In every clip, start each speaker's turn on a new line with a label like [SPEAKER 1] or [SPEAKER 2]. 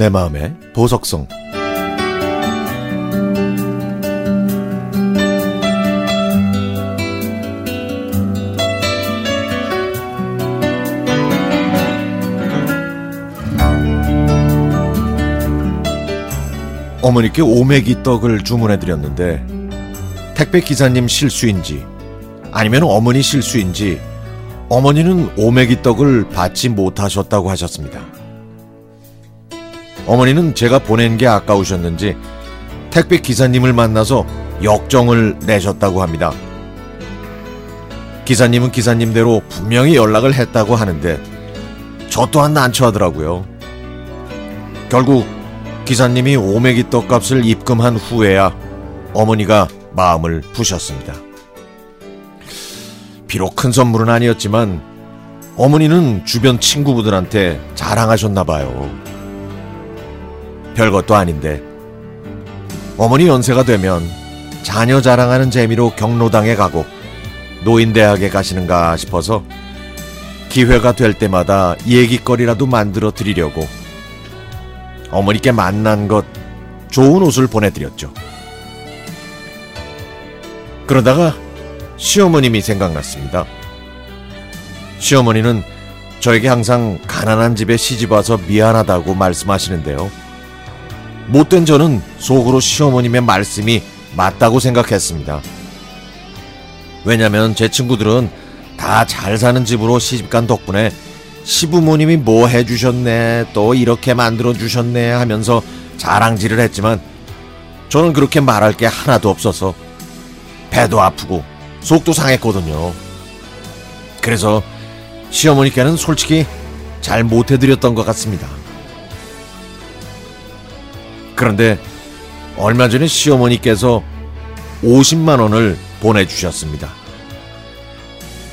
[SPEAKER 1] 내 마음의 보석성 어머니께 오메기 떡을 주문해 드렸는데 택배 기사님 실수인지 아니면 어머니 실수인지 어머니는 오메기 떡을 받지 못하셨다고 하셨습니다. 어머니는 제가 보낸 게 아까우셨는지 택배 기사님을 만나서 역정을 내셨다고 합니다. 기사님은 기사님대로 분명히 연락을 했다고 하는데 저 또한 난처하더라고요. 결국 기사님이 오메기 떡값을 입금한 후에야 어머니가 마음을 푸셨습니다. 비록 큰 선물은 아니었지만 어머니는 주변 친구분들한테 자랑하셨나 봐요. 별것도 아닌데 어머니 연세가 되면 자녀 자랑하는 재미로 경로당에 가고 노인대학에 가시는가 싶어서 기회가 될 때마다 얘기거리라도 만들어 드리려고 어머니께 만난 것 좋은 옷을 보내드렸죠. 그러다가 시어머님이 생각났습니다. 시어머니는 저에게 항상 가난한 집에 시집 와서 미안하다고 말씀하시는데요. 못된 저는 속으로 시어머님의 말씀이 맞다고 생각했습니다. 왜냐면 제 친구들은 다 잘 사는 집으로 시집간 덕분에 시부모님이 뭐 해주셨네, 또 이렇게 만들어주셨네 하면서 자랑질을 했지만 저는 그렇게 말할 게 하나도 없어서 배도 아프고 속도 상했거든요. 그래서 시어머니께는 솔직히 잘 못해드렸던 것 같습니다. 그런데 얼마 전에 시어머니께서 50만 원을 보내주셨습니다.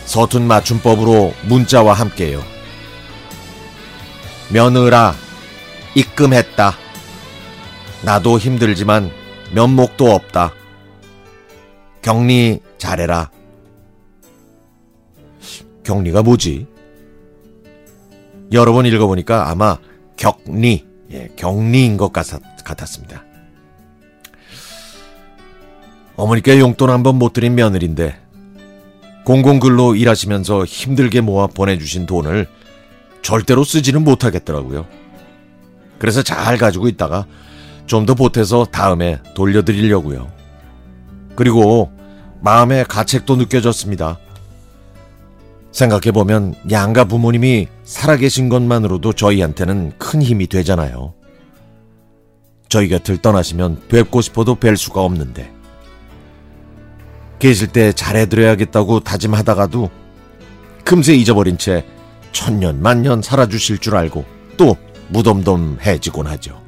[SPEAKER 1] 서툰 맞춤법으로 문자와 함께요. 며느라 입금했다. 나도 힘들지만 면목도 없다. 격리 잘해라. 격리가 뭐지? 여러 번 읽어보니까 아마 격리, 예, 격리인 것 같았, 같았습니다. 어머니께 용돈 한 번 못 드린 며느리인데 공공근로 일하시면서 힘들게 모아 보내주신 돈을 절대로 쓰지는 못하겠더라고요. 그래서 잘 가지고 있다가 좀 더 보태서 다음에 돌려드리려고요. 그리고 마음의 가책도 느껴졌습니다. 생각해보면 양가 부모님이 살아계신 것만으로도 저희한테는 큰 힘이 되잖아요. 저희 곁을 떠나시면 뵙고 싶어도 뵐 수가 없는데. 계실 때 잘해드려야겠다고 다짐하다가도 금세 잊어버린 채 천년 만년 살아주실 줄 알고 또 무덤덤해지곤 하죠.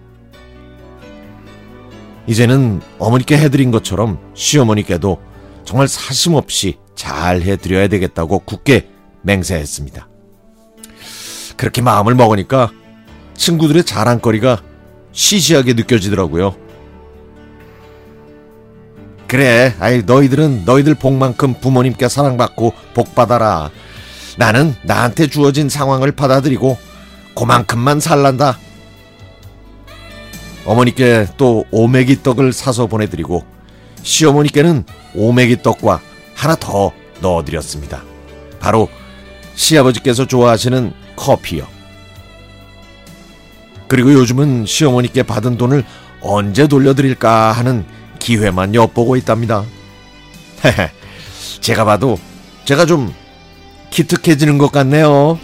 [SPEAKER 1] 이제는 어머니께 해드린 것처럼 시어머니께도 정말 사심없이 잘 해드려야 되겠다고 굳게 맹세했습니다. 그렇게 마음을 먹으니까 친구들의 자랑거리가 시시하게 느껴지더라고요. 그래, 아이, 너희들은 너희들 복만큼 부모님께 사랑받고 복 받아라. 나는 나한테 주어진 상황을 받아들이고 그만큼만 살란다. 어머니께 또 오메기 떡을 사서 보내드리고 시어머니께는 오메기 떡과 하나 더 넣어드렸습니다. 바로 시아버지께서 좋아하시는 커피요. 그리고 요즘은 시어머니께 받은 돈을 언제 돌려드릴까 하는 기회만 엿보고 있답니다. 제가 봐도 제가 좀 기특해지는 것 같네요.